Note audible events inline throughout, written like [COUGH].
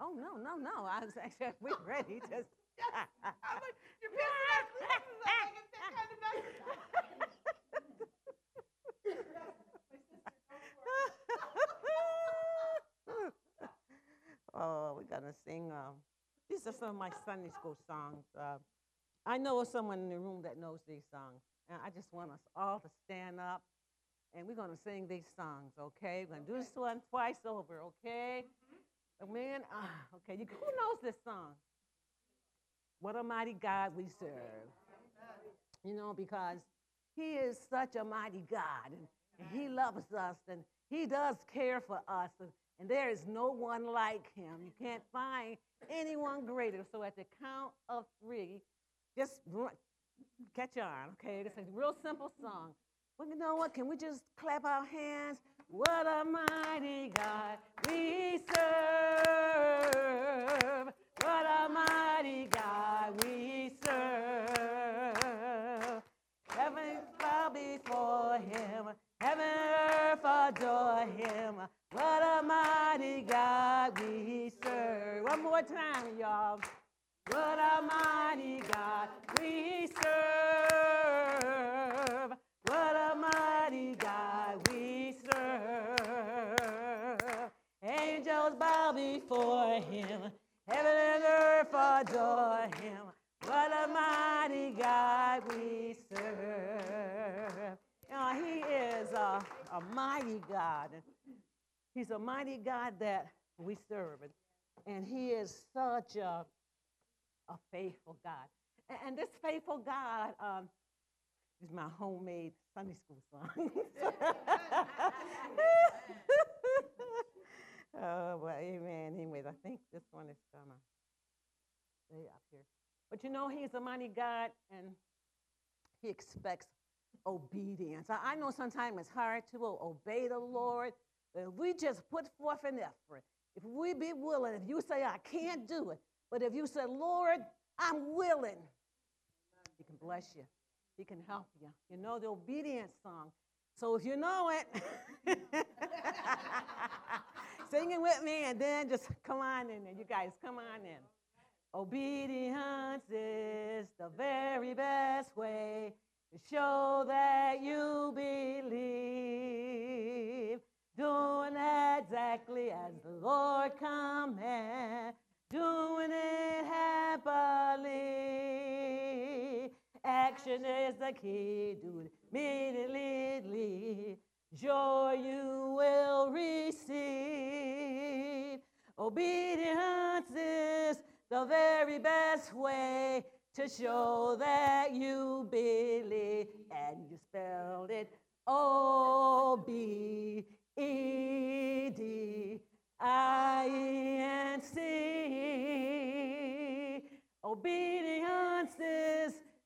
Oh, no, no, no. I was actually, we're ready. Just. [LAUGHS] I'm like, you're pissing us. This is like a kind of message. [LAUGHS] oh, we're going to sing. Um, these are some of my Sunday school songs. Uh, I know someone in the room that knows these songs. And I just want us all to stand up and we're going to sing these songs, okay? We're going to do this one twice over, okay? Amen. Ah, okay, you, who knows this song? What a mighty God we serve. You know, because He is such a mighty God and, and He loves us and He does care for us. And, and there is no one like Him. You can't find anyone greater. So at the count of three, just catch on, okay? It's a real simple song. Well, you know what? Can we just clap our hands? What a mighty God we serve. What a mighty God we serve. Heaven bow before him. Heaven earth adore him. What a mighty God we serve. One more time, y'all. What a mighty God we serve. Before him. Heaven and earth adore him. What a mighty God we serve. You know, he is a, a mighty God. He's a mighty God that we serve. And he is such a, a faithful God. And this faithful God, um, is my homemade Sunday school song. [LAUGHS] [LAUGHS] oh, well, amen. Anyways, I think this one is gonna stay up here. But you know, He's a mighty God, and He expects obedience. I, I know sometimes it's hard to obey the Lord, but if we just put forth an effort, if we be willing, if you say, I can't do it, but if you say, Lord, I'm willing, He can bless you. He can help you. You know the obedience song. So if you know it, [LAUGHS] sing it with me and then just come on in. There. You guys, come on in. Obedience is the very best way to show that you believe. Doing exactly as the Lord commands, doing it happily. Action is the key, do it immediately. Joy you will receive. Obedience is the very best way to show that you believe. And you spelled it O B E D I E N C. Obedience is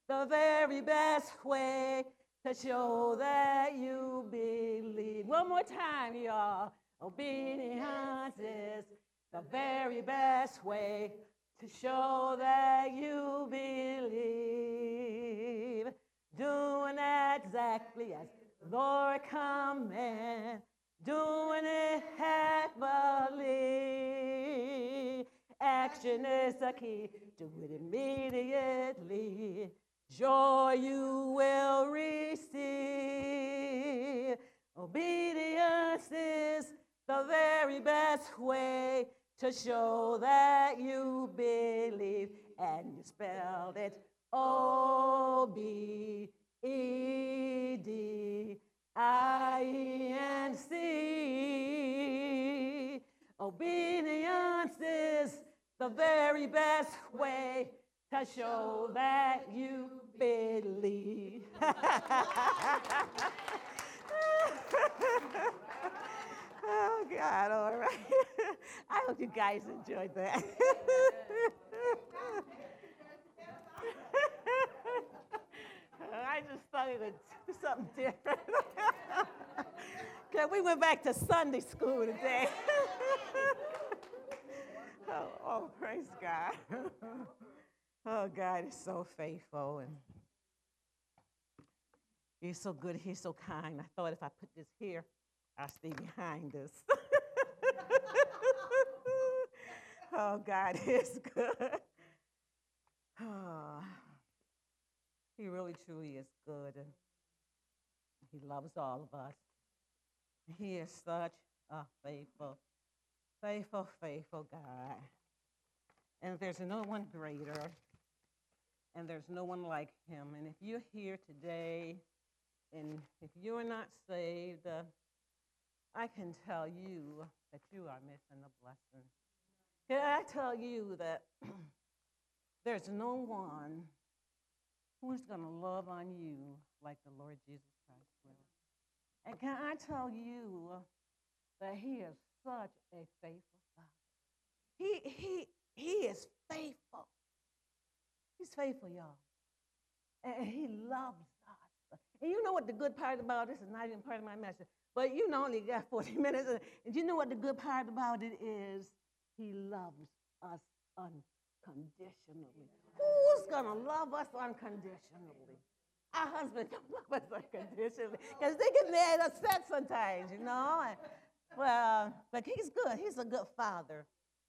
the very best way to show that you believe. One more time, y'all. Obedience is the very best way to show that you believe. Doing exactly as the Lord command, doing it happily. Action is the key, do it immediately. Joy you will receive. Obedience is the very best way to show that you believe. And you spelled it O B E D I E N C. Obedience is the very best way to show that you believe. [LAUGHS] oh, God, all right. [LAUGHS] I hope you guys enjoyed that. [LAUGHS] I just thought it would do something different. Because we went back to Sunday school today. oh, oh, praise God. Oh, God is so faithful and He's so good. He's so kind. I thought if I put this here, I'll stay behind this. [LAUGHS] oh, God is good. Oh, he really, truly is good. And he loves all of us. He is such a faithful, faithful, faithful God. And there's no one greater, and there's no one like him. And if you're here today, and if you're not saved, uh, I can tell you that you are missing a blessing. Can I tell you that [CLEARS THROAT] there's no one who's going to love on you like the Lord Jesus Christ will? And can I tell you that He is such a faithful God? He, he, he is faithful. He's faithful, y'all. And He loves us. And you know what the good part about this is not even part of my message. But you know, only got [LAUGHS] 40 minutes. And you know what the good part about it is? He loves us unconditionally. Who's going to love us unconditionally? Our husband don't [LAUGHS] love us unconditionally because they get mad upset sometimes, you know. And, well, but he's good. He's a good father.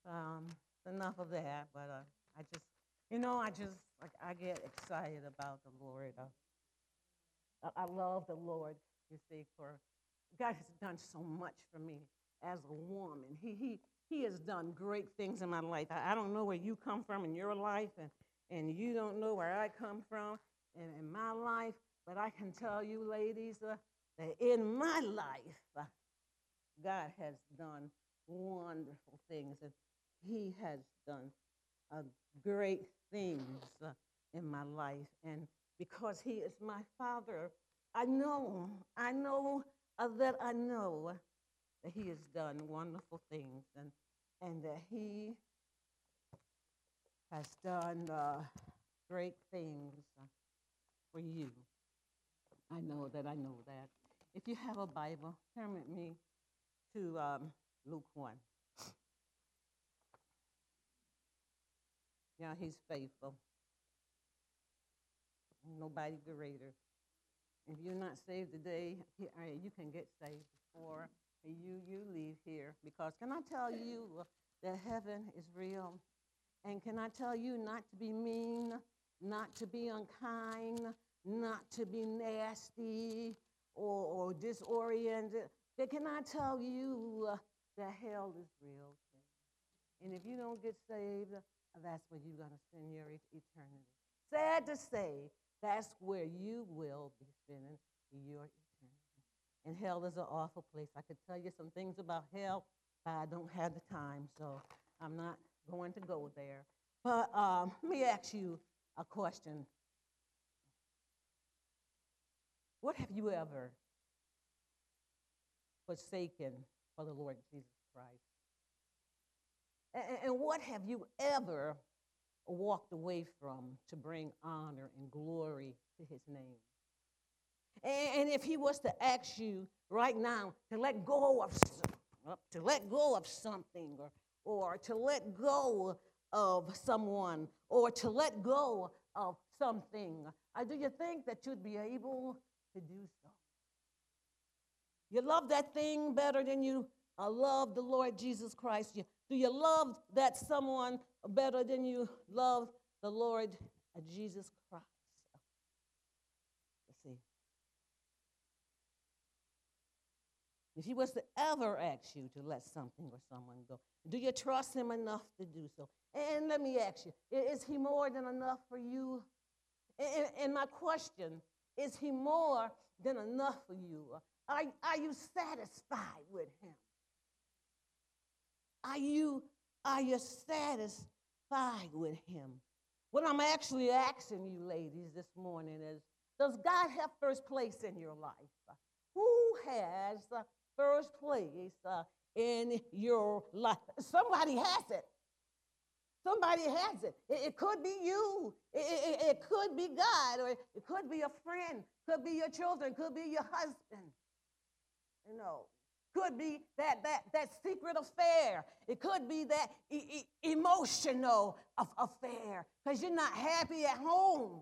Um, enough of that. But uh, I just, you know, I just, like, I get excited about the Lord. I, I love the Lord, you see, for God has done so much for me as a woman. He, he, he has done great things in my life. I, I don't know where you come from in your life, and, and you don't know where I come from in, in my life, but I can tell you, ladies, uh, that in my life, uh, God has done wonderful things, and He has done a great things uh, in my life. And because He is my Father, I know, I know uh, that I know that He has done wonderful things and, and that He has done uh, great things for you. I know that I know that. If you have a Bible, turn with me to um, Luke 1. Yeah, he's faithful. Nobody greater. If you're not saved today, you can get saved before you, you leave here. Because can I tell you that heaven is real? And can I tell you not to be mean, not to be unkind, not to be nasty or, or disoriented? But can I tell you that hell is real? And if you don't get saved, that's where you're going to spend your eternity. Sad to say, that's where you will be spending your eternity. And hell is an awful place. I could tell you some things about hell, but I don't have the time, so I'm not going to go there. But um, let me ask you a question. What have you ever forsaken for the Lord Jesus Christ? And, what have you ever walked away from to bring honor and glory to his name. And if he was to ask you right now to let go of to let go of something or, or to let go of someone or to let go of something, uh, do you think that you'd be able to do so? You love that thing better than you uh, love the Lord Jesus Christ. You, do you love that someone better than you love the Lord Jesus Christ. Let's see. If he was to ever ask you to let something or someone go, do you trust him enough to do so? And let me ask you, is he more than enough for you? And my question, is he more than enough for you? Are, are you satisfied with him? Are you, are you satisfied? with him. What I'm actually asking you, ladies, this morning is Does God have first place in your life? Who has the first place uh, in your life? Somebody has it. Somebody has it. It, it could be you. It, it, it, could be God, or it could be a friend. Could be your children. Could be your husband. You know, could be that, that, that secret affair. It could be that e- e- emotional affair because you're not happy at home.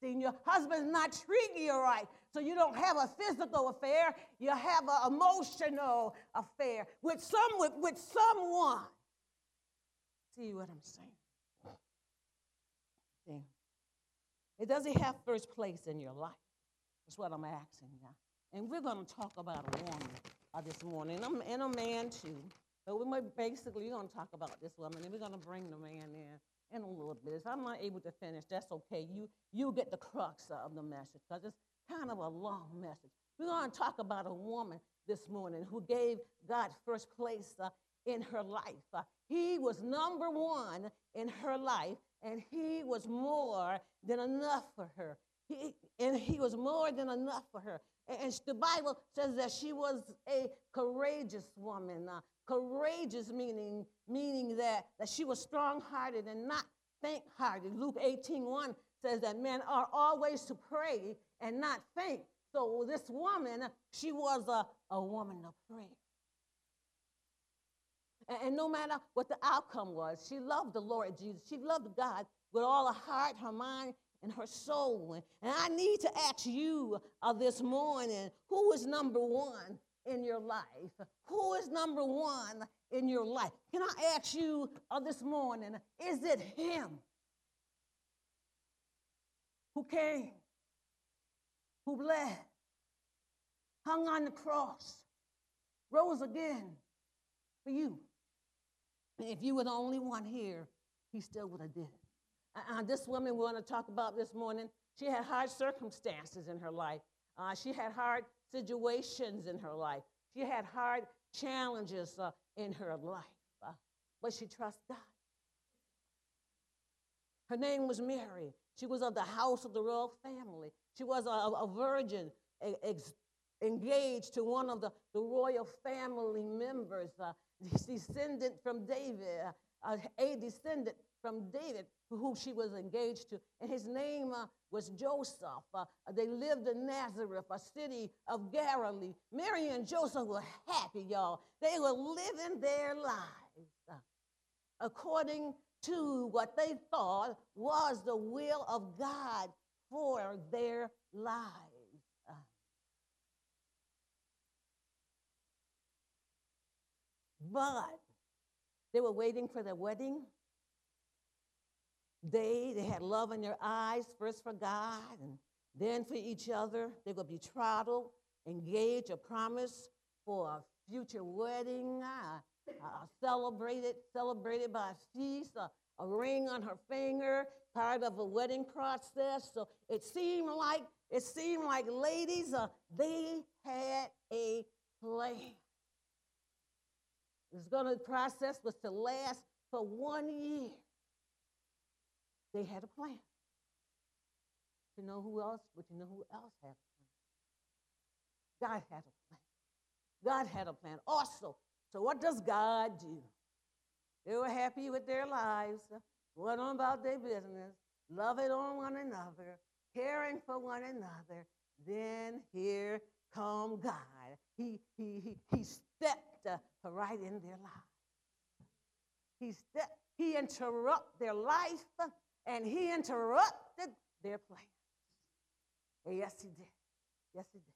See, your husband's not treating you right. So you don't have a physical affair, you have an emotional affair with, some, with, with someone. See what I'm saying? See, it doesn't have first place in your life. That's what I'm asking you. And we're going to talk about a woman uh, this morning, I'm, and a man too. But we're basically going to talk about this woman, and we're going to bring the man in in a little bit. If I'm not able to finish, that's okay. You you get the crux of the message because it's kind of a long message. We're going to talk about a woman this morning who gave God first place uh, in her life. Uh, he was number one in her life, and he was more than enough for her. He, and he was more than enough for her. And, the Bible says that she was a courageous woman. Uh, courageous meaning meaning that, that she was strong-hearted and not faint-hearted. Luke 18:1 says that men are always to pray and not faint. So this woman, she was a, a woman of prayer. And, and no matter what the outcome was, she loved the Lord Jesus. She loved God with all her heart, her mind, and her soul. And I need to ask you uh, this morning who is number one in your life? Who is number one in your life? Can I ask you uh, this morning, is it Him who came, who bled, hung on the cross, rose again for you? And if you were the only one here, He still would have did it. Uh, this woman we want to talk about this morning, she had hard circumstances in her life. Uh, she had hard situations in her life. She had hard challenges uh, in her life. Uh, but she trusted God. Her name was Mary. She was of the house of the royal family. She was a, a virgin, ex- engaged to one of the, the royal family members, uh, descendant from David, uh, a descendant from David who she was engaged to. And his name uh, was Joseph. Uh, they lived in Nazareth, a city of Galilee. Mary and Joseph were happy, y'all. They were living their lives uh, according to what they thought was the will of God for their lives. Uh, but they were waiting for the wedding they, they had love in their eyes, first for God and then for each other. They were betrothed, engaged, a promise for a future wedding, uh, uh, celebrated, celebrated by a feast, uh, a ring on her finger, part of a wedding process. So it seemed like it seemed like ladies, uh, they had a plan. This going to process was to last for one year. They had a plan. You know who else? But you know who else had a plan? God had a plan. God had a plan also. So what does God do? They were happy with their lives, went on about their business, loving on one another, caring for one another. Then here come God. He, he, he, he stepped uh, right in their lives. He stepped, he interrupted their life and he interrupted their plans. Yes, he did. Yes, he did.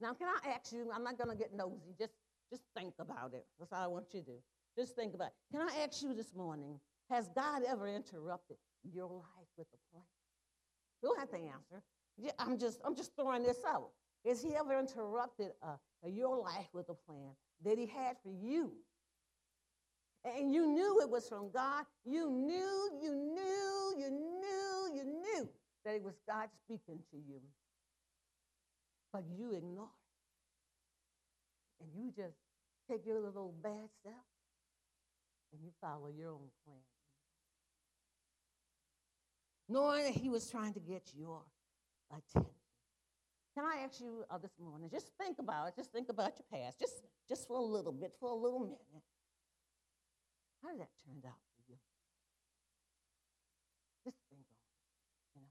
Now, can I ask you? I'm not going to get nosy. Just, just think about it. That's all I want you to do. Just think about it. Can I ask you this morning? Has God ever interrupted your life with a plan? You don't have to answer. I'm just, I'm just throwing this out. Has He ever interrupted uh, your life with a plan that He had for you and you knew it was from God. You knew, you knew, you knew, you knew that it was God speaking to you. But you ignore it. And you just take your little bad stuff and you follow your own plan. Knowing that he was trying to get your attention. Can I ask you uh, this morning, just think about it, just think about your past, just, just for a little bit, for a little minute. How did that turn out for you? Think on it, you know.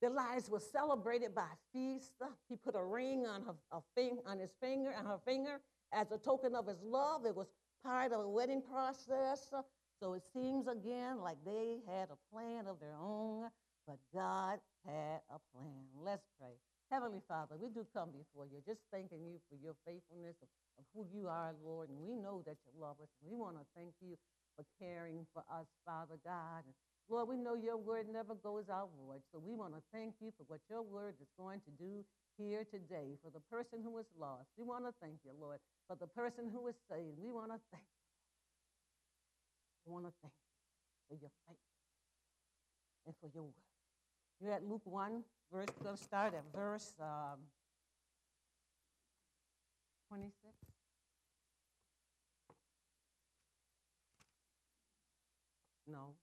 Their lives were celebrated by a feast. He put a ring on her a fing, on his finger, on her finger, as a token of his love. It was part of a wedding process. So it seems again like they had a plan of their own, but God had a plan. Let's pray. Heavenly Father, we do come before you, just thanking you for your faithfulness of, of who you are, Lord. And we know that you love us. We want to thank you for caring for us, Father God. And Lord, we know your word never goes out void. So we want to thank you for what your word is going to do here today. For the person who is lost, we want to thank you, Lord. For the person who is saved, we want to thank you. We want to thank you for your faith and for your word. You're at Luke 1, verse, to start at verse um, 26. No,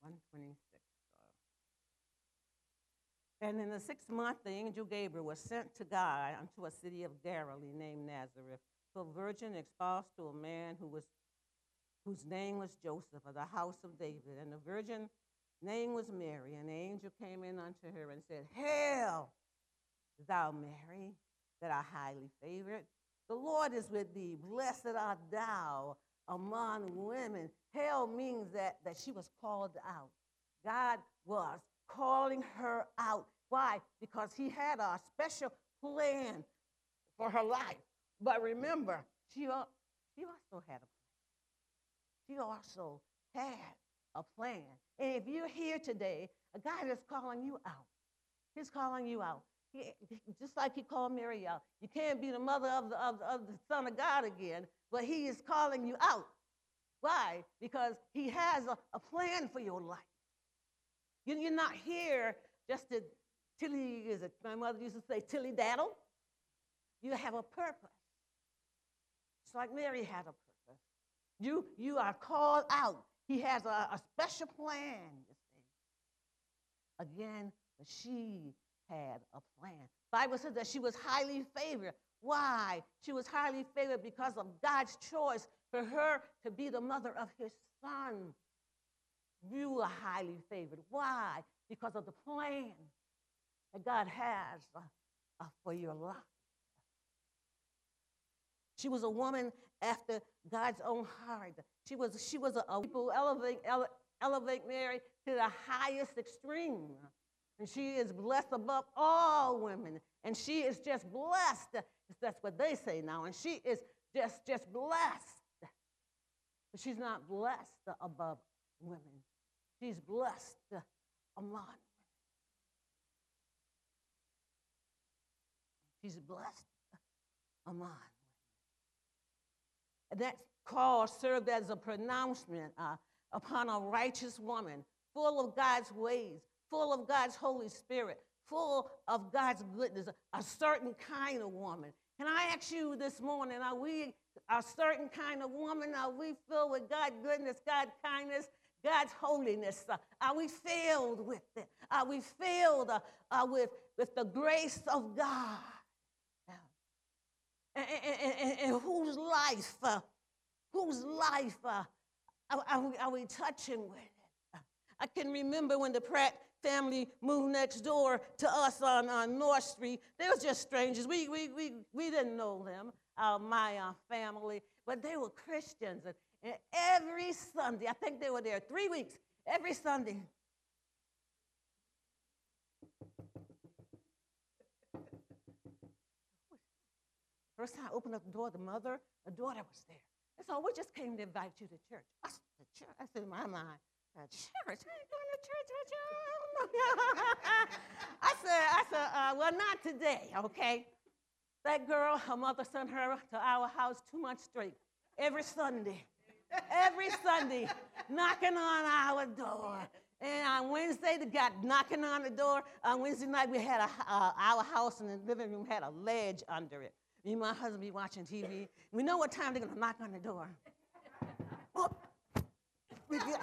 126. And in the sixth month, the angel Gabriel was sent to God unto a city of Galilee named Nazareth, to a virgin espoused to a man who was, whose name was Joseph of the house of David. And the virgin name was Mary. And angel came in unto her and said, Hail, thou Mary, that art highly favored. The Lord is with thee. Blessed art thou among women. Hail means that, that she was called out. God was calling her out. Why? Because he had a special plan for her life. But remember, she, she also had a plan. She also had a plan. And if you're here today, a God is calling you out. He's calling you out. He, just like he called Mary out. You can't be the mother of the, of, of the Son of God again, but he is calling you out. Why? Because he has a, a plan for your life. You, you're not here just to tilly, is it, my mother used to say, tilly daddle. You have a purpose. It's like Mary had a purpose. You, you are called out. He has a, a special plan. Again, she had a plan. Bible says that she was highly favored. Why? She was highly favored because of God's choice for her to be the mother of his son. You are highly favored. Why? Because of the plan that God has uh, uh, for your life. She was a woman after God's own heart. She was, she was a, people elevate, ele, elevate Mary to the highest extreme. And she is blessed above all women. And she is just blessed. That's what they say now. And she is just, just blessed. But she's not blessed above women. She's blessed among women. She's blessed among that call served as a pronouncement uh, upon a righteous woman, full of God's ways, full of God's Holy Spirit, full of God's goodness, a certain kind of woman. Can I ask you this morning, are we a certain kind of woman? Are we filled with God's goodness, God's kindness, God's holiness? Are we filled with it? Are we filled uh, uh, with, with the grace of God? And, and, and, and life, uh, whose life uh, are, are, we, are we touching with it? I can remember when the Pratt family moved next door to us on, on North Street. They were just strangers. We, we, we, we didn't know them, uh, my uh, family, but they were Christians. And, and every Sunday, I think they were there three weeks, every Sunday. First time I opened up the door, the mother, the daughter was there. And so we just came to invite you to church. I said, church? I said in my mind, church? I ain't going to church you. [LAUGHS] I said, I said, uh, well, not today, okay? That girl, her mother sent her to our house two months straight, every Sunday. Every Sunday, knocking on our door. And on Wednesday, they got knocking on the door. On Wednesday night, we had a, uh, our house in the living room had a ledge under it. Me and my husband be watching TV. We know what time they're gonna knock on the door. Oh, we, get,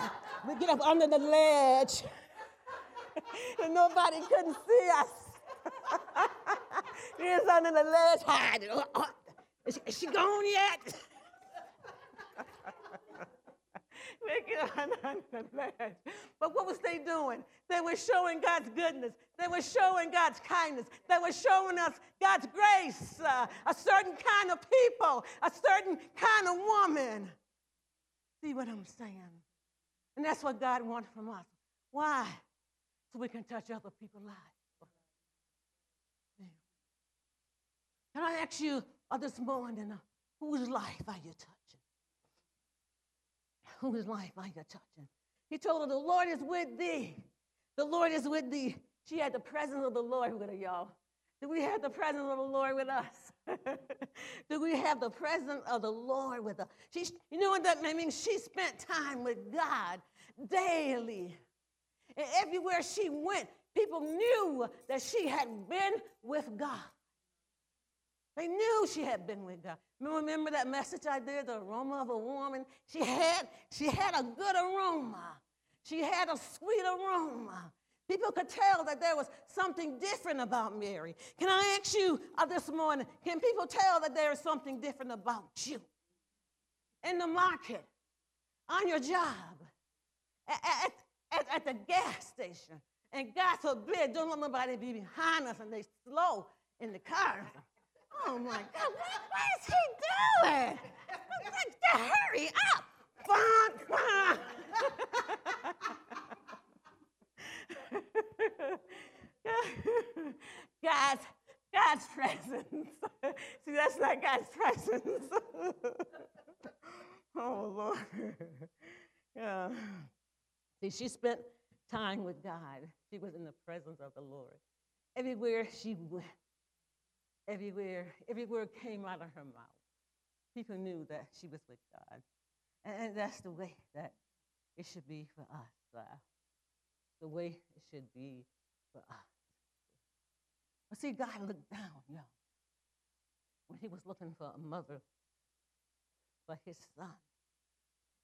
we get up under the ledge, [LAUGHS] and nobody couldn't see us. [LAUGHS] He's under the ledge hiding. Oh, oh. Is, she, is she gone yet? [LAUGHS] But what was they doing? They were showing God's goodness. They were showing God's kindness. They were showing us God's grace, uh, a certain kind of people, a certain kind of woman. See what I'm saying? And that's what God wants from us. Why? So we can touch other people's lives. Can I ask you uh, this morning, uh, whose life are you touching? Whose life are you touching? He told her, The Lord is with thee. The Lord is with thee. She had the presence of the Lord with her, y'all. Do we have the presence of the Lord with us? [LAUGHS] Do we have the presence of the Lord with us? She, you know what that means? She spent time with God daily. And everywhere she went, people knew that she had been with God. They knew she had been with God. Remember that message I did, the aroma of a woman? She had, she had a good aroma. She had a sweet aroma. People could tell that there was something different about Mary. Can I ask you uh, this morning, can people tell that there is something different about you? In the market, on your job, at, at, at the gas station, and God forbid, don't let nobody be behind us and they slow in the car. Oh my God, what, what is he doing? Hurry up. God's, God's presence. See, that's not God's presence. [LAUGHS] oh, Lord. Yeah. See, she spent time with God. She was in the presence of the Lord. Everywhere she went, everywhere, every word came out of her mouth. People knew that she was with God. And that's the way that it should be for us. The way it should be for us. But see, God looked down, y'all, when he was looking for a mother for his son.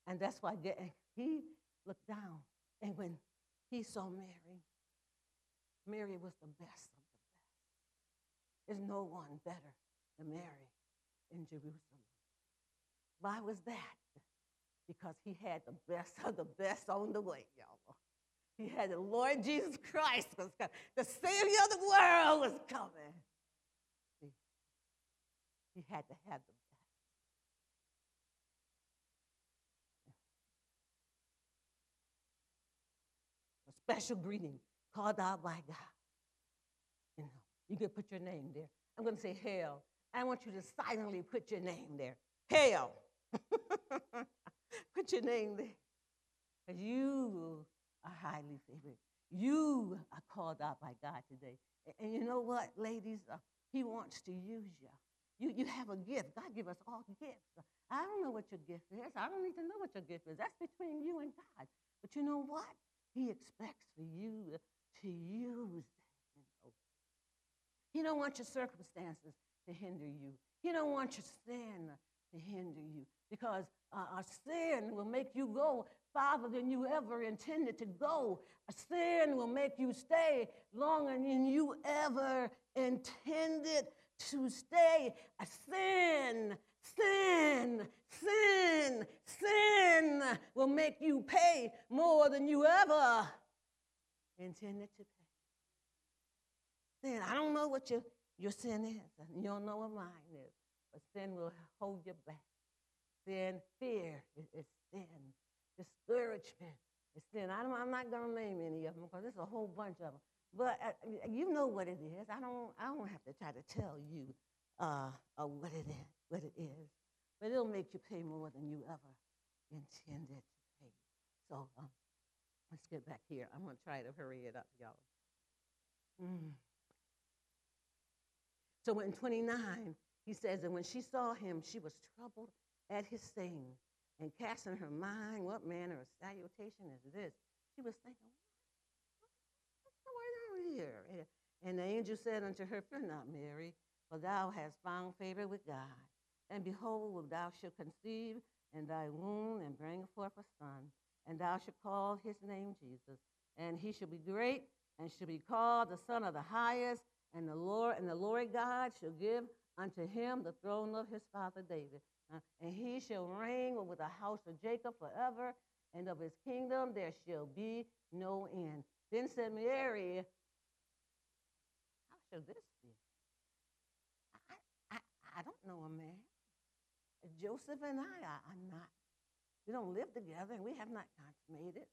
And that's why he looked down. And when he saw Mary, Mary was the best of the best. There's no one better than Mary in Jerusalem. Why was that? Because he had the best of the best on the way, y'all. He had the Lord Jesus Christ was coming. The Savior of the world was coming. See, he had to have the best. A special greeting called out by God. You can put your name there. I'm going to say hell. I want you to silently put your name there. Hell. [LAUGHS] put your name there. Because you are highly favored. You are called out by God today. And you know what, ladies? Uh, he wants to use you. You, you have a gift. God give us all gifts. I don't know what your gift is. I don't need to know what your gift is. That's between you and God. But you know what? He expects for you to use. He don't want your circumstances to hinder you. He don't want your sin to hinder you because uh, sin will make you go farther than you ever intended to go. A sin will make you stay longer than you ever intended to stay. A sin, sin, sin, sin will make you pay more than you ever intended to pay. Sin, I don't know what your, your sin is, and you don't know what mine is, but sin will hold you back. Sin, fear is, is sin discouragement. It's sin. I am not going to name any of them because there's a whole bunch of them. But uh, you know what it is. I don't. I don't have to try to tell you uh, uh, what it is. What it is. But it'll make you pay more than you ever intended to pay. So um, let's get back here. I'm going to try to hurry it up, y'all. Mm. So in 29, he says, and when she saw him, she was troubled at his saying and cast in her mind what manner of salutation is this. She was thinking, what's going on here? And the angel said unto her, Fear not, Mary, for thou hast found favor with God. And behold, thou shalt conceive in thy womb and bring forth a son, and thou shalt call his name Jesus. And he shall be great and shall be called the Son of the Highest, and the Lord and the Lord God shall give unto him the throne of his father David. Uh, and he shall reign over the house of Jacob forever, and of his kingdom there shall be no end. Then said Mary, How shall this be? I, I, I don't know a man. Joseph and I are, are not. We don't live together, and we have not consummated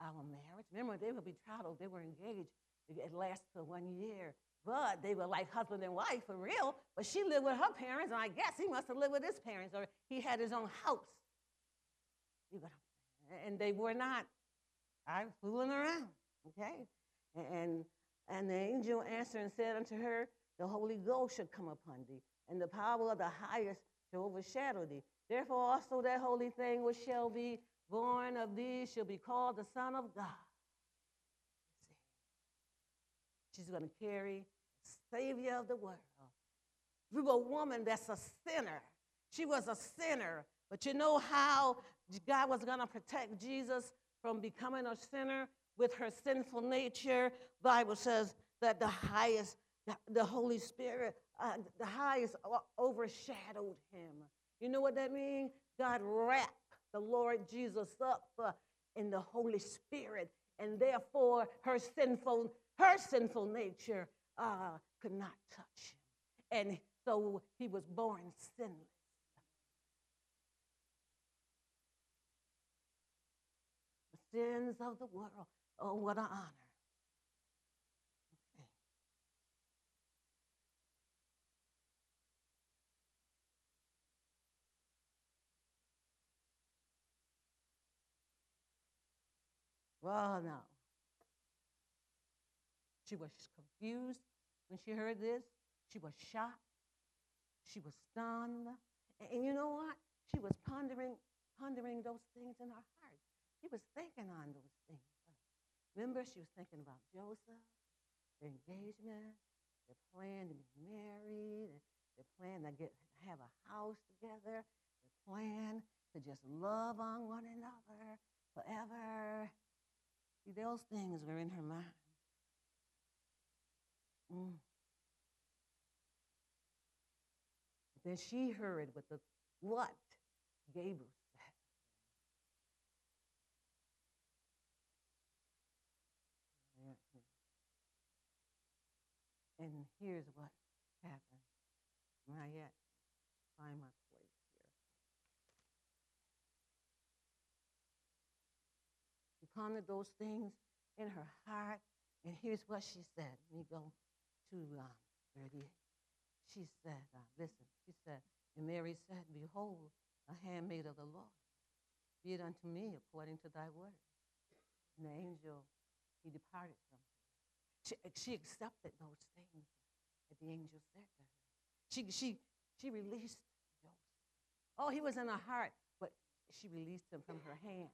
our marriage. Remember, they were betrothed, they were engaged. It lasted for one year, but they were like husband and wife for real. But she lived with her parents, and I guess he must have lived with his parents, or he had his own house. And they were not. I'm fooling around, okay? And and the angel answered and said unto her, The Holy Ghost shall come upon thee, and the power of the highest shall overshadow thee. Therefore also that holy thing which shall be born of thee shall be called the Son of God. She's going to carry Savior of the world. Through a woman that's a sinner. She was a sinner. But you know how God was going to protect Jesus from becoming a sinner with her sinful nature? Bible says that the highest, the Holy Spirit, uh, the highest overshadowed him. You know what that means? God wrapped the Lord Jesus up uh, in the Holy Spirit, and therefore her sinful, her sinful nature uh, could not touch him. And so he was born sinless. The sins of the world. Oh, what an honor. Well, no. She was confused when she heard this. She was shocked. She was stunned. And, and you know what? She was pondering, pondering those things in her heart. She was thinking on those things. Remember, she was thinking about Joseph, their engagement, their plan to be married, their plan to get have a house together, their plan to just love on one another forever. See, those things were in her mind. Mm. Then she heard what the what Gabriel said. And here's what happened. Not yet. Find my place here. She pondered those things in her heart, and here's what she said. Let me go to um, 38. She said, uh, listen, she said, and Mary said, Behold, a handmaid of the Lord. Be it unto me according to thy word. And the angel, he departed from her. She, she accepted those things that the angel said to her. She, she, she released Joseph. Oh, he was in her heart, but she released him from her hand.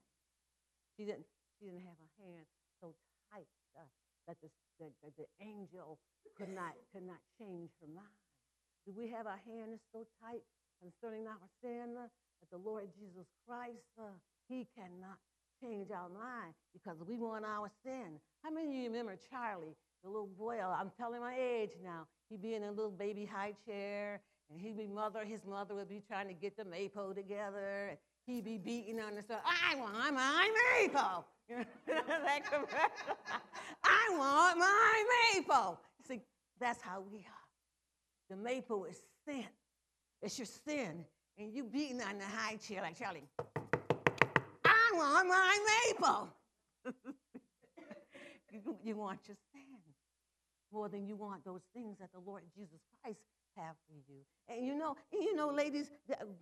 She didn't, she didn't have her hand so tight uh, that, the, that, that the angel could not, could not change her mind. Do we have our hands so tight concerning our sin uh, that the Lord Jesus Christ, uh, he cannot change our mind because we want our sin. How many of you remember Charlie, the little boy? Uh, I'm telling my age now. He'd be in a little baby high chair, and he'd be mother. His mother would be trying to get the maple together. And he'd be beating on the stuff. I want my maple. [LAUGHS] that commercial. I want my maple. See, that's how we are. The maple is sin. It's your sin. And you beating on the high chair like Charlie. I want my maple. [LAUGHS] you, you want your sin more than you want those things that the Lord Jesus Christ have for you. And you know, you know, ladies,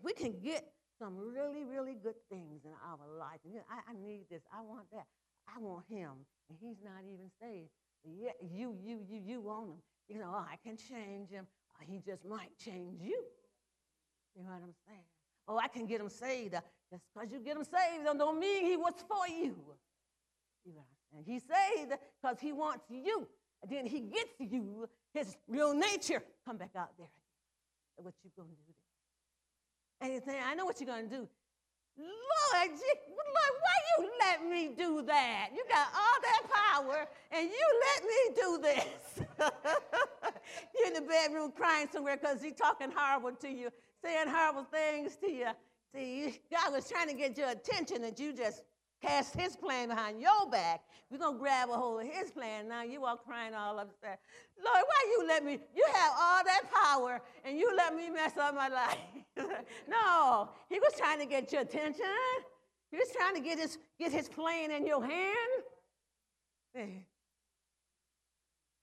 we can get some really, really good things in our life. I, I need this. I want that. I want him, and he's not even saved. Yet you, you, you, you want him. You know, oh, I can change him. He just might change you. You know what I'm saying? Oh, I can get him saved. Uh, just because you get him saved don't mean he was for you. You know saying? He saved because he wants you. And then he gets you, his real nature, come back out there. What you gonna do then? And you say, I know what you're gonna do. Lord, Lord, why you let me do that? You got all that power, and you let me do this. [LAUGHS] You're in the bedroom crying somewhere because he's talking horrible to you, saying horrible things to you. See, God was trying to get your attention, and you just cast his plan behind your back. We're going to grab a hold of his plan. Now you are crying all upstairs. Lord, why you let me? You have all that power and you let me mess up my [LAUGHS] life. no, he was trying to get your attention. He was trying to get his, get his plan in your hand. See,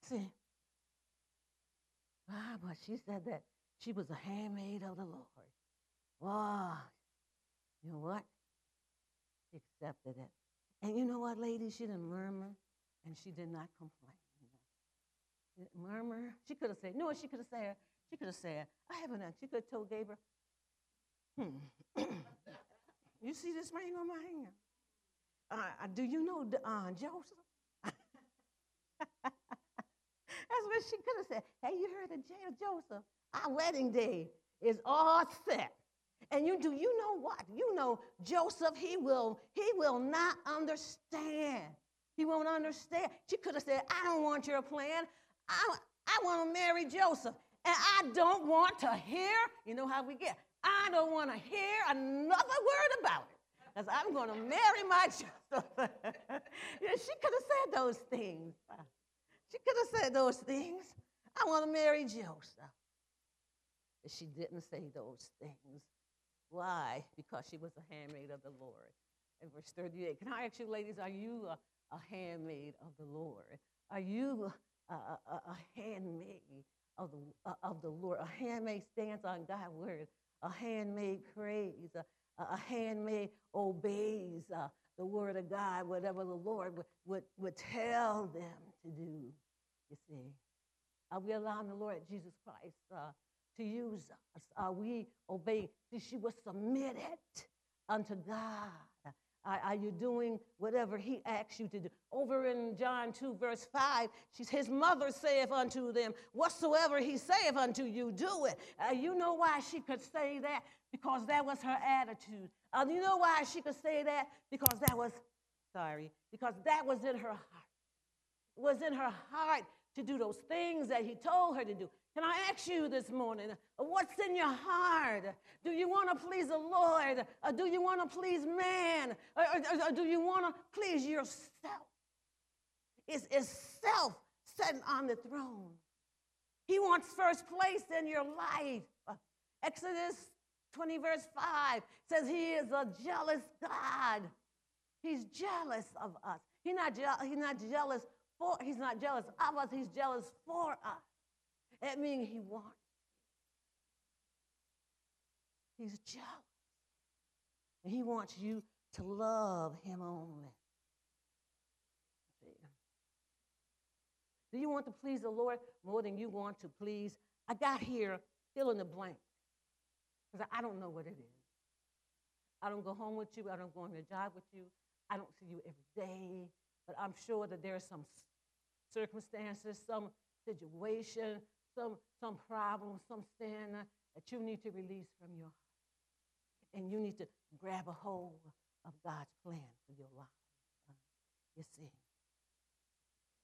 see, Ah, but she said that she was a handmaid of the Lord. Wow. You know what? She accepted it. And you know what, lady? She didn't murmur and she did not complain. Murmur. She could have said, no, she could have said, she could have said, I haven't done. She could have told Gabriel, hmm, [COUGHS] you see this ring on my hand? Uh, do you know uh, Joseph? [LAUGHS] That's what she could have said. Hey, you heard of Joseph? Our wedding day is all set. And you do you know what? You know Joseph, he will, he will not understand. He won't understand. She could have said, I don't want your plan. I, I want to marry Joseph. And I don't want to hear, you know how we get. I don't want to hear another word about it. Because I'm going to marry my Joseph. [LAUGHS] yeah, she could have said those things. She could have said those things. I want to marry Joseph. But she didn't say those things. Why? Because she was a handmaid of the Lord. In verse 38, can I ask you, ladies, are you a, a handmaid of the Lord? Are you a, a, a handmaid of the, of the Lord? A handmaid stands on God's word. A handmaid prays. A, a handmaid obeys uh, the word of God, whatever the Lord would, would, would tell them to do. You see, are we allowing the Lord Jesus Christ uh, to use us? Are we obeying? See, she was submitted unto God. Are, you doing whatever he asks you to do? Over in John 2, verse 5, she's, his mother saith unto them, Whatsoever he saith unto you, do it. Uh, you know why she could say that? Because that was her attitude. Uh, you know why she could say that? Because that was, sorry, because that was in her heart. It was in her heart to do those things that he told her to do. Can I ask you this morning, what's in your heart? Do you want to please the Lord? Or do you want to please man? Or, or, or do you want to please yourself? Is, is self sitting on the throne? He wants first place in your life. Exodus 20, verse 5 says he is a jealous God. He's jealous of us. He's not, je- he's not jealous for, he's not jealous of us, he's jealous for us. That means he wants. He's jealous. And he wants you to love him only. Do you want to please the Lord more than you want to please? I got here fill in the blank because I don't know what it is. I don't go home with you. I don't go on your job with you. I don't see you every day. But I'm sure that there are some circumstances, some situation, some, some problem, some sin that you need to release from your heart. And you need to grab a hold of God's plan for your life. Uh, you see.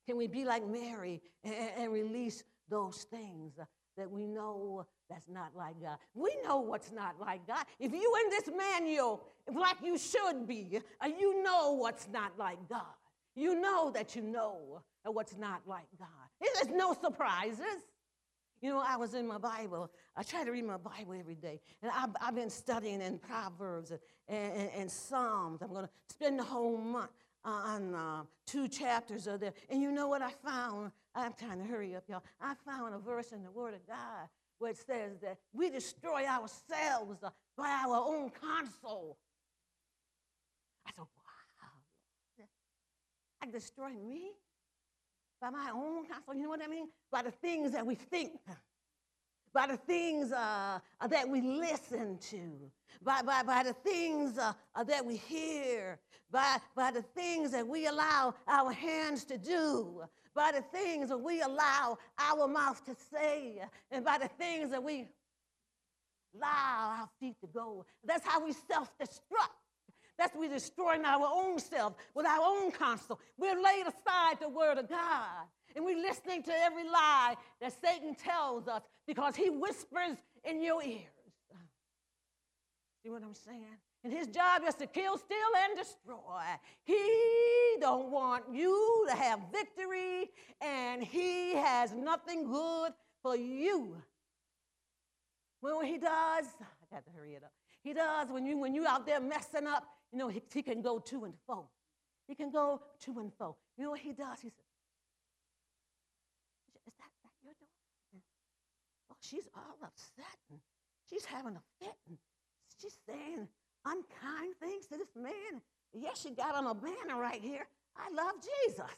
Can we be like Mary and, and release those things uh, that we know that's not like God? We know what's not like God. If you in this manual, like you should be, uh, you know what's not like God. You know that you know what's not like God. There's no surprises. You know, I was in my Bible. I try to read my Bible every day. And I've, I've been studying in Proverbs and, and, and Psalms. I'm going to spend the whole month on uh, two chapters of there. And you know what I found? I'm trying to hurry up, y'all. I found a verse in the Word of God where it says that we destroy ourselves by our own counsel. I said, wow. I destroy me by my own counsel. You know what I mean? By the things that we think by the things uh, uh, that we listen to, by, by, by the things uh, uh, that we hear, by, by the things that we allow our hands to do, by the things that we allow our mouth to say, and by the things that we allow our feet to go. That's how we self destruct. That's we destroying our own self with our own counsel. We're laid aside the word of God. And we're listening to every lie that Satan tells us because he whispers in your ears. See what I'm saying? And his job is to kill, steal, and destroy. He don't want you to have victory, and he has nothing good for you. When he does, I got to hurry it up. He does when you when you out there messing up, you know, he, he can go to and fro. He can go to and fro. You know what he does? He says, Is that, that your daughter? Oh, she's all upset and she's having a fit and she's saying unkind things to this man. Yes, she got on a banner right here. I love Jesus.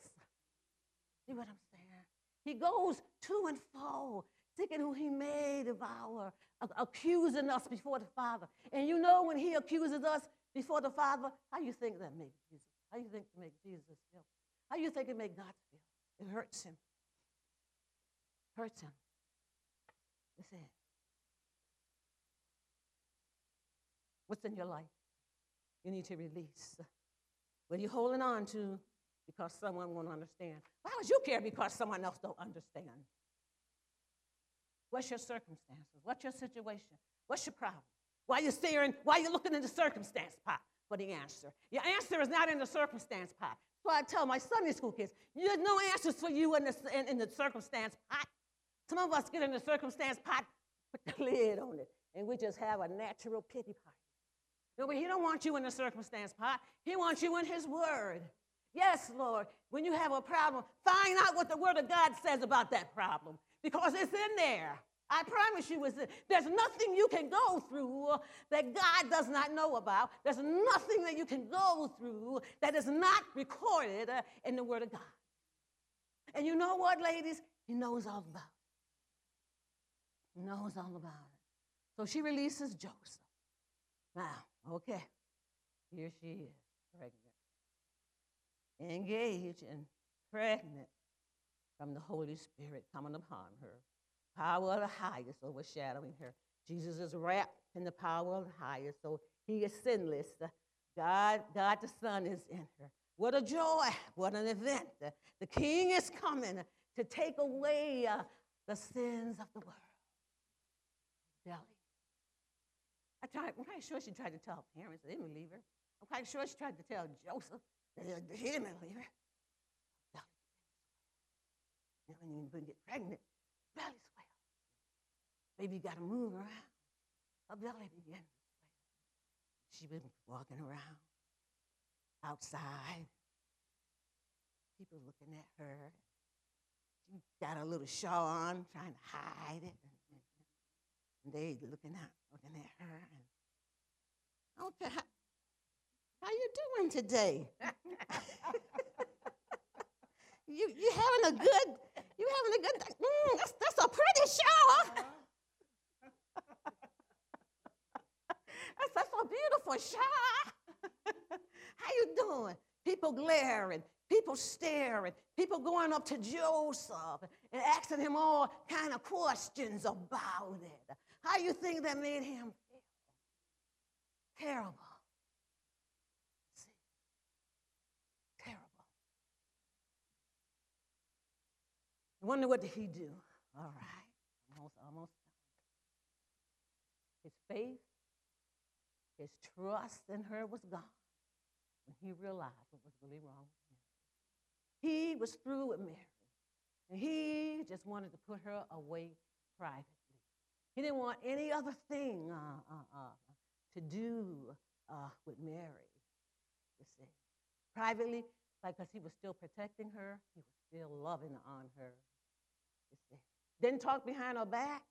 See what I'm saying? He goes to and fro, seeking who he may devour, accusing us before the Father. And you know when he accuses us before the Father, how you think that makes Jesus? How you think it makes Jesus feel? How you think it makes God feel? It hurts him. Hurts him. Listen. What's in your life? You need to release. What are you holding on to because someone won't understand? Why would you care because someone else don't understand? What's your circumstances? What's your situation? What's your problem? Why you staring? Why you looking in the circumstance pot for the answer? Your answer is not in the circumstance pot. So I tell my Sunday school kids, there's no answers for you in the, in, in the circumstance pot. Some of us get in the circumstance pot, put the [LAUGHS] lid on it, and we just have a natural pity party. No, but he don't want you in the circumstance pot. He wants you in his word. Yes, Lord. When you have a problem, find out what the word of God says about that problem because it's in there. I promise you, there's nothing you can go through that God does not know about. There's nothing that you can go through that is not recorded uh, in the Word of God. And you know what, ladies? He knows all about it. He knows all about it. So she releases Joseph. Now, okay, here she is, pregnant, engaged and pregnant from the Holy Spirit coming upon her. Power of the highest overshadowing her. Jesus is wrapped in the power of the highest, so he is sinless. God, God the Son is in her. What a joy, what an event. The King is coming to take away uh, the sins of the world. Belly. I tried, I'm quite sure she tried to tell her parents, they didn't believe her. I'm quite sure she tried to tell Joseph, he didn't believe her. Belly Now, when you get pregnant, belly Baby got to move around. Her belly began. She been walking around outside. People looking at her. She got a little shawl on, trying to hide it. And they looking out, looking at her. And okay, how, how you doing today? [LAUGHS] you you having a good you having a good mm, that's, that's a pretty shower. That's, that's a beautiful shower. [LAUGHS] how you doing? People glaring, people staring, people going up to Joseph and asking him all kind of questions about it. How you think that made him feel? Terrible. See? Terrible. I wonder what did he do? All right. Almost, almost. His faith, his trust in her was gone when he realized what was really wrong with him. He was through with Mary. And he just wanted to put her away privately. He didn't want any other thing uh, uh, uh, to do uh, with Mary, you see. Privately, because he was still protecting her, he was still loving on her, you see. Didn't talk behind her back,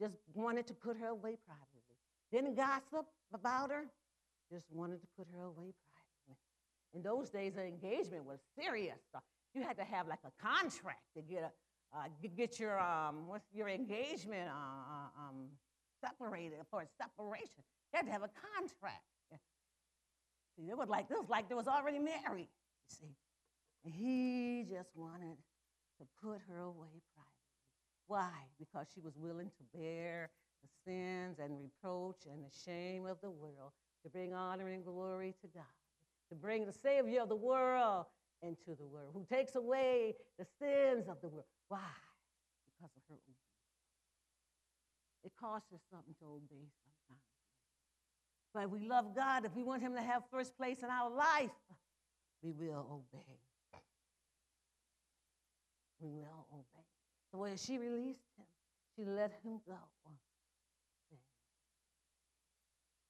just wanted to put her away privately. Didn't gossip about her, just wanted to put her away privately. In those days, the engagement was serious. You had to have like a contract to get a, uh, get your um, what's your engagement uh, uh, um, separated for separation. You had to have a contract. See, it was like this, like there was already married. You see, and he just wanted to put her away privately. Why? Because she was willing to bear the sins and reproach and the shame of the world to bring honor and glory to God, to bring the Savior of the world into the world, who takes away the sins of the world. Why? Because of her obedience. It costs us something to obey sometimes. But we love God. If we want Him to have first place in our life, we will obey. We will obey. So when she released him, she let him go.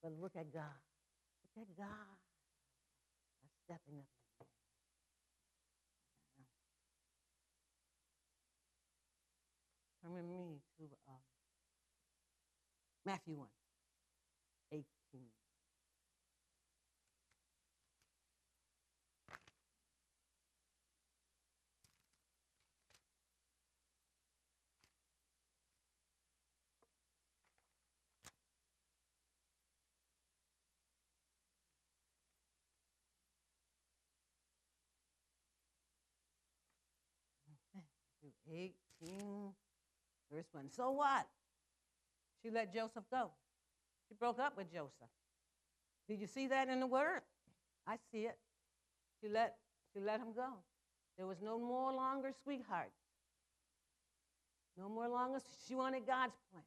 But look at God. Look at God. Stepping up Turn with me to uh, Matthew 1, 18. Matthew 18, verse 1. So what? She let Joseph go. She broke up with Joseph. Did you see that in the word? I see it. She let, she let him go. There was no more longer sweetheart. No more longer. She wanted God's plan.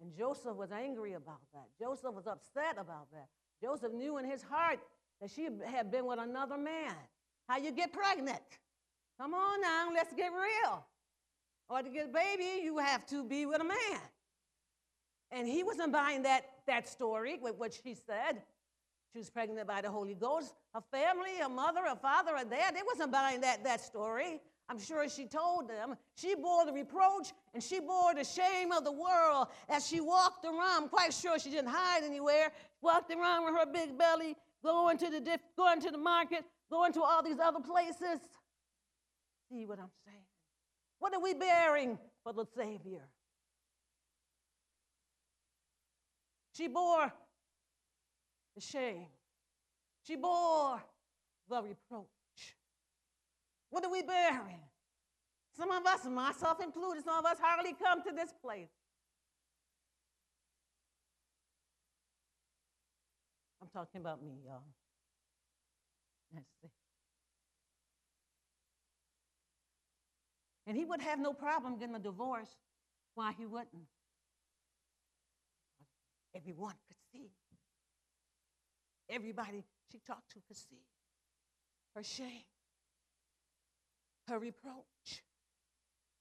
And Joseph was angry about that. Joseph was upset about that. Joseph knew in his heart that she had been with another man. How you get pregnant? Come on now, let's get real. Or to get a baby, you have to be with a man. And he wasn't buying that, that story with what she said. She was pregnant by the Holy Ghost. Her family, her mother, her father are dad, they wasn't buying that, that story. I'm sure she told them. She bore the reproach and she bore the shame of the world as she walked around. I'm quite sure she didn't hide anywhere. Walked around with her big belly, going to the going to the market, going to all these other places. See what I'm saying? What are we bearing for the Savior? She bore the shame. She bore the reproach. What are we bearing? Some of us, myself included, some of us hardly come to this place. I'm talking about me, y'all. Let's see. And he would have no problem getting a divorce. Why he wouldn't? Everyone could see. Everybody she talked to could see her shame, her reproach,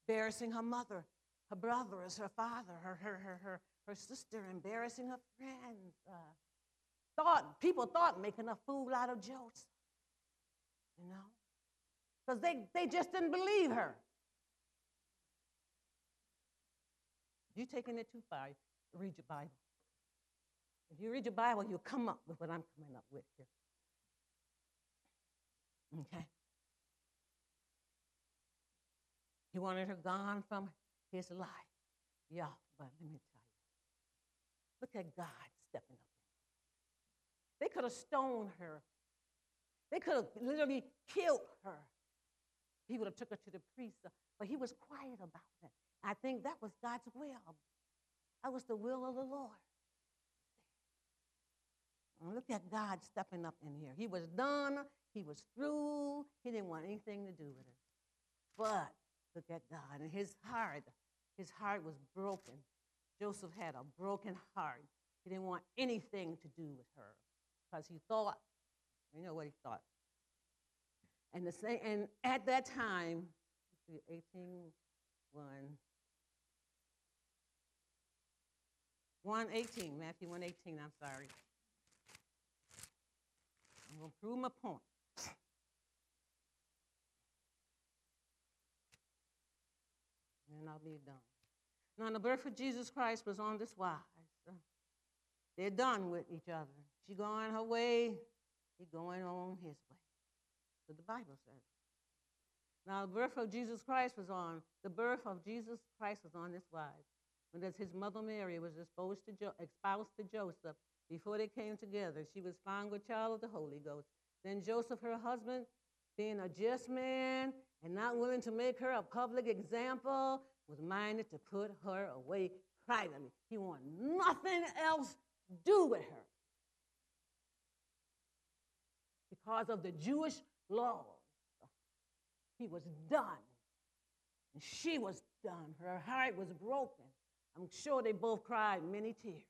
embarrassing her mother, her brothers, her father, her, her, her, her, her sister, embarrassing her friends. Uh, thought people thought making a fool out of Joseph, you know, because they, they just didn't believe her. You're taking it too far. Read your Bible. If you read your Bible, you'll come up with what I'm coming up with here. Okay? He wanted her gone from his life. Yeah, but let me tell you. Look at God stepping up. They could have stoned her. They could have literally killed her. He would have took her to the priest, but he was quiet about it. I think that was God's will. That was the will of the Lord. Look at God stepping up in here. He was done. He was through. He didn't want anything to do with it. But look at God. And his heart, his heart was broken. Joseph had a broken heart. He didn't want anything to do with her because he thought, you know what he thought. And, the same, and at that time, 18, 1, 118, Matthew 118, I'm sorry. I'm going to prove my point. And I'll be done. Now, the birth of Jesus Christ was on this wise. They're done with each other. She going her way, he going on his way. So the Bible says. Now, the birth of Jesus Christ was on, the birth of Jesus Christ was on this wise when as his mother Mary was exposed to jo- espoused to Joseph before they came together, she was found with child of the Holy Ghost. Then Joseph, her husband, being a just man and not willing to make her a public example, was minded to put her away privately. He wanted nothing else to do with her because of the Jewish law. He was done. And she was done. Her heart was broken. I'm sure they both cried many tears.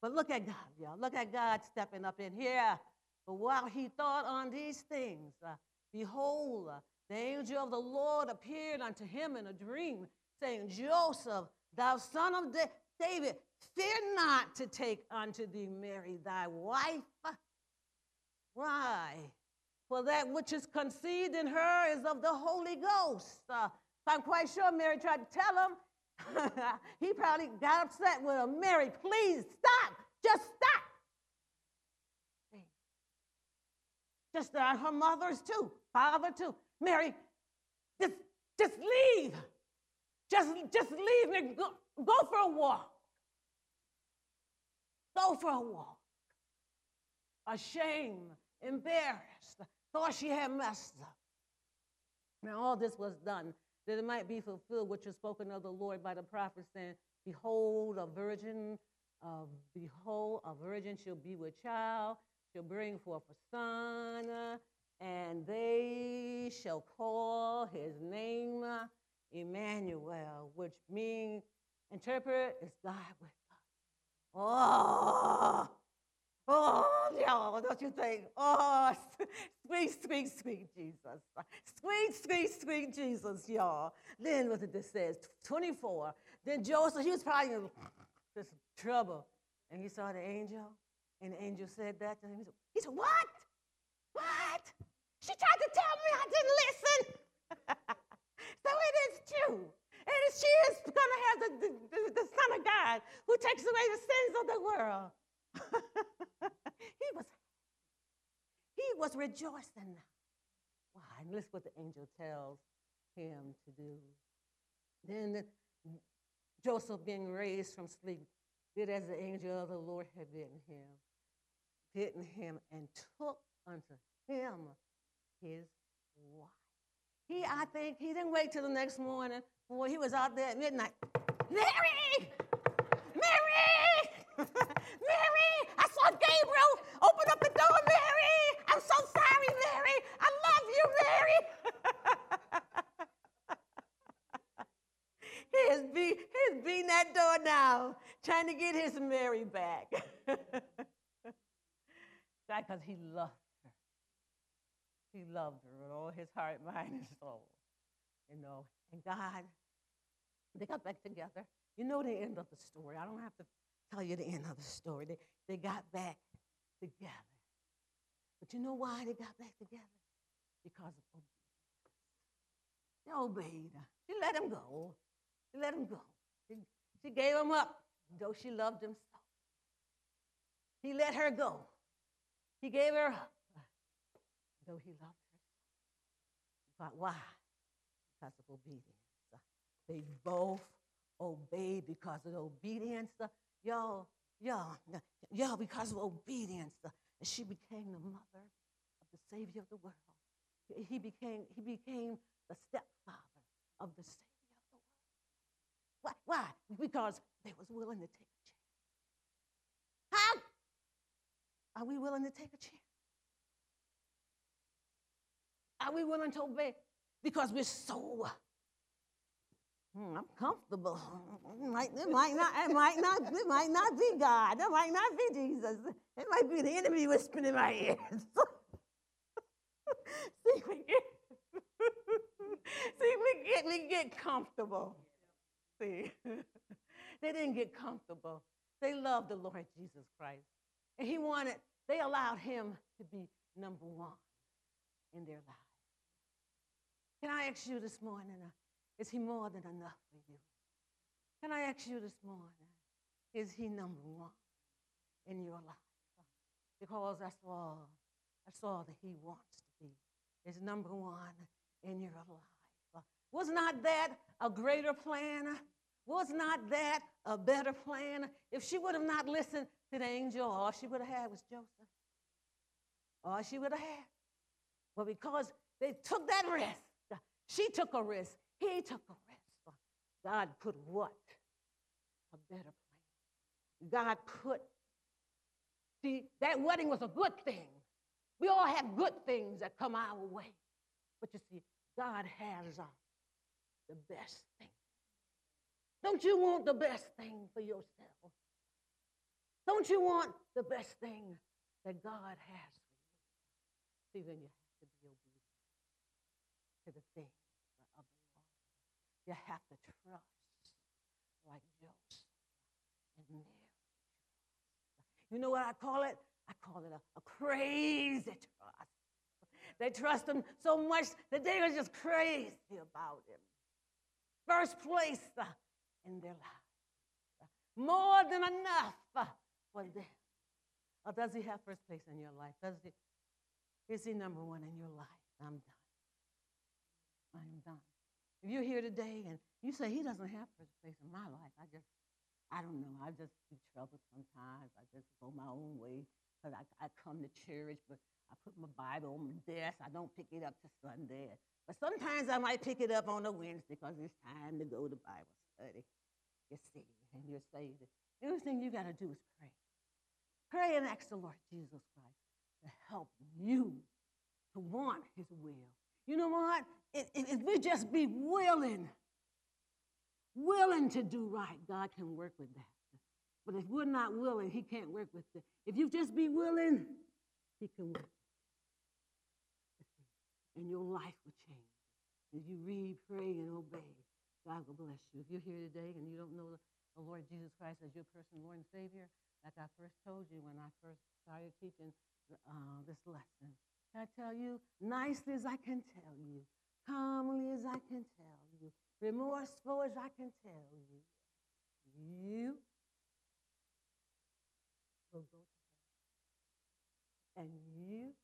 But look at God, y'all. Look at God stepping up in here. But while he thought on these things, uh, behold, uh, the angel of the Lord appeared unto him in a dream, saying, Joseph, thou son of da- David, fear not to take unto thee Mary thy wife. Why? For that which is conceived in her is of the Holy Ghost. Uh, I'm quite sure Mary tried to tell him, [LAUGHS] he probably got upset with her. Mary, please stop. Just stop. Just uh, her mothers too, father too. Mary, just, just leave. Just, just leave me. Go, go for a walk. Go for a walk. Ashamed, embarrassed, thought she had messed up. Now, all this was done that it might be fulfilled, which was spoken of the Lord by the prophet, saying, Behold, a virgin, uh, behold, a virgin shall be with child, shall bring forth a son, and they shall call his name Emmanuel, which means, interpret, is God with us. Oh, Oh, y'all, don't you think? Oh, [LAUGHS] sweet, sweet, sweet Jesus. Sweet, sweet, sweet Jesus, y'all. Then what did this says? 24. Then Joseph, he was probably in this trouble. And he saw the angel, and the angel said that to him. He said, he said What? What? She tried to tell me I didn't listen. [LAUGHS] so it is true. And she is going to have the, the, the Son of God who takes away the sins of the world. [LAUGHS] he was he was rejoicing. Why? And listen what the angel tells him to do. Then the, Joseph, being raised from sleep, did as the angel of the Lord had bidden him, bidden him, and took unto him his wife. He, I think, he didn't wait till the next morning. Boy, he was out there at midnight. Mary! Mary! I saw Gabriel open up the door, Mary! I'm so sorry, Mary! I love you, Mary! [LAUGHS] he is be, beating that door now, trying to get his Mary back. [LAUGHS] That's because he loved her. He loved her with all his heart, [LAUGHS] mind, and soul. You know, and God, they got back together. You know the end of the story. I don't have to tell you the end of the story. They, they got back together. But you know why they got back together? Because of obedience. They obeyed. She let him go. She let him go. She, she gave him up, though she loved him so. He let her go. He gave her up, though he loved her. But why? Because of obedience. They both obeyed because of obedience. Y'all, y'all, y'all, because of obedience, she became the mother of the Savior of the world. He became, he became the stepfather of the Savior of the world. Why? Why? Because they was willing to take a chance. How? Are we willing to take a chance? Are we willing to obey? Because we're so Hmm, Mm, I'm comfortable. It might, it might not, it might not, it might not be God. It might not be Jesus. It might be the enemy whispering in my ears. [LAUGHS] see, we get, [LAUGHS] see, we get, we get comfortable. See, [LAUGHS] they didn't get comfortable. They loved the Lord Jesus Christ, and He wanted. They allowed Him to be number one in their lives. Can I ask you this morning? Uh, Is he more than enough for you? Can I ask you this morning, is he number one in your life? Because that's all, that's all that he wants to be, is number one in your life. Was not that a greater plan? Was not that a better plan? If she would have not listened to the angel, all she would have had was Joseph. All she would have had. But because they took that risk, she took a risk. He took a rest. God put what? A better plan. God put, see, that wedding was a good thing. We all have good things that come our way. But you see, God has uh, the best thing. Don't you want the best thing for yourself? Don't you want the best thing that God has for you? See, then you have to be obedient to the thing. You have to trust like Joseph and Mary. You know what I call it? I call it a, a crazy trust. They trust him so much that they were just crazy about him. First place, uh, in their lives. More than enough for them. Or does he have first place in your life? Does he, is he number one in your life? I'm done. I'm done. If you're here today and you say he doesn't have first place in my life, I just, I don't know. I just be troubled sometimes. I just go my own way because I, I come to church, but I put my Bible on my desk. I don't pick it up to Sunday. But sometimes I might pick it up on a Wednesday because it's time to go to Bible study. You see, and you're saved. The only thing you got to do is pray. Pray and ask the Lord Jesus Christ to help you to want his will. You know what? If, we just be willing, willing to do right, God can work with that. But if we're not willing, he can't work with it. If you just be willing, he can work. And your life will change. If you read, pray, and obey, God will bless you. If you're here today and you don't know the Lord Jesus Christ as your personal Lord and Savior, like I first told you when I first started teaching uh, this lesson, can I tell you, nicely as I can tell you, calmly as I can tell you, remorseful as I can tell you, you will go to heaven. And you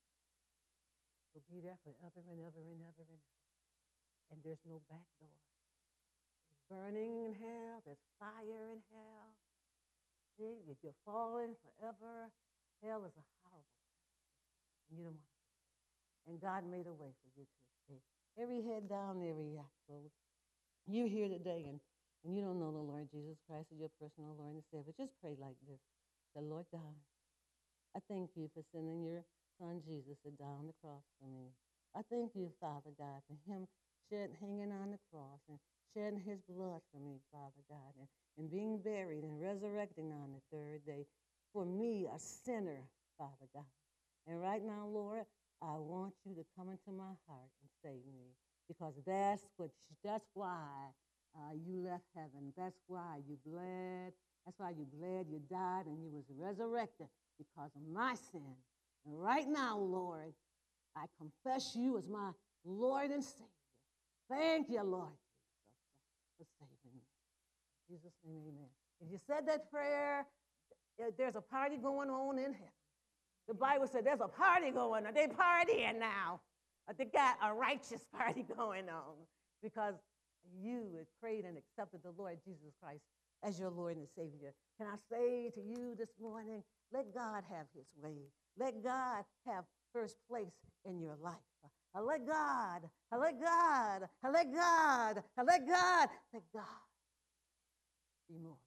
will be there forever and ever and ever and ever. And there's no back door. There's burning in hell, there's fire in hell. See, if you're falling forever, hell is a horrible place. And you don't want to and God made a way for you to. Every head down, every closed. You're here today and, and you don't know the Lord Jesus Christ as your personal Lord and Savior. Just pray like this. The Lord God, I thank you for sending your son Jesus to die on the cross for me. I thank you, Father God, for him shed, hanging on the cross and shedding his blood for me, Father God, and, and being buried and resurrecting on the third day for me, a sinner, Father God. And right now, Lord, I want you to come into my heart and save me because that's what that's why uh, you left heaven. That's why you bled. That's why you bled, you died, and you was resurrected because of my sin. And right now, Lord, I confess you as my Lord and Savior. Thank you, Lord for saving me. In Jesus' name, amen. If you said that prayer, there's a party going on in heaven. The Bible said there's a party going on. They partying now. They got a righteous [LAUGHS] party going on because you have prayed and accepted the Lord Jesus Christ as your Lord and Savior. Can I say to you this morning, let God have his way. Let God have first place in your life. I let God, I let God, I let God, I let God, let God be more.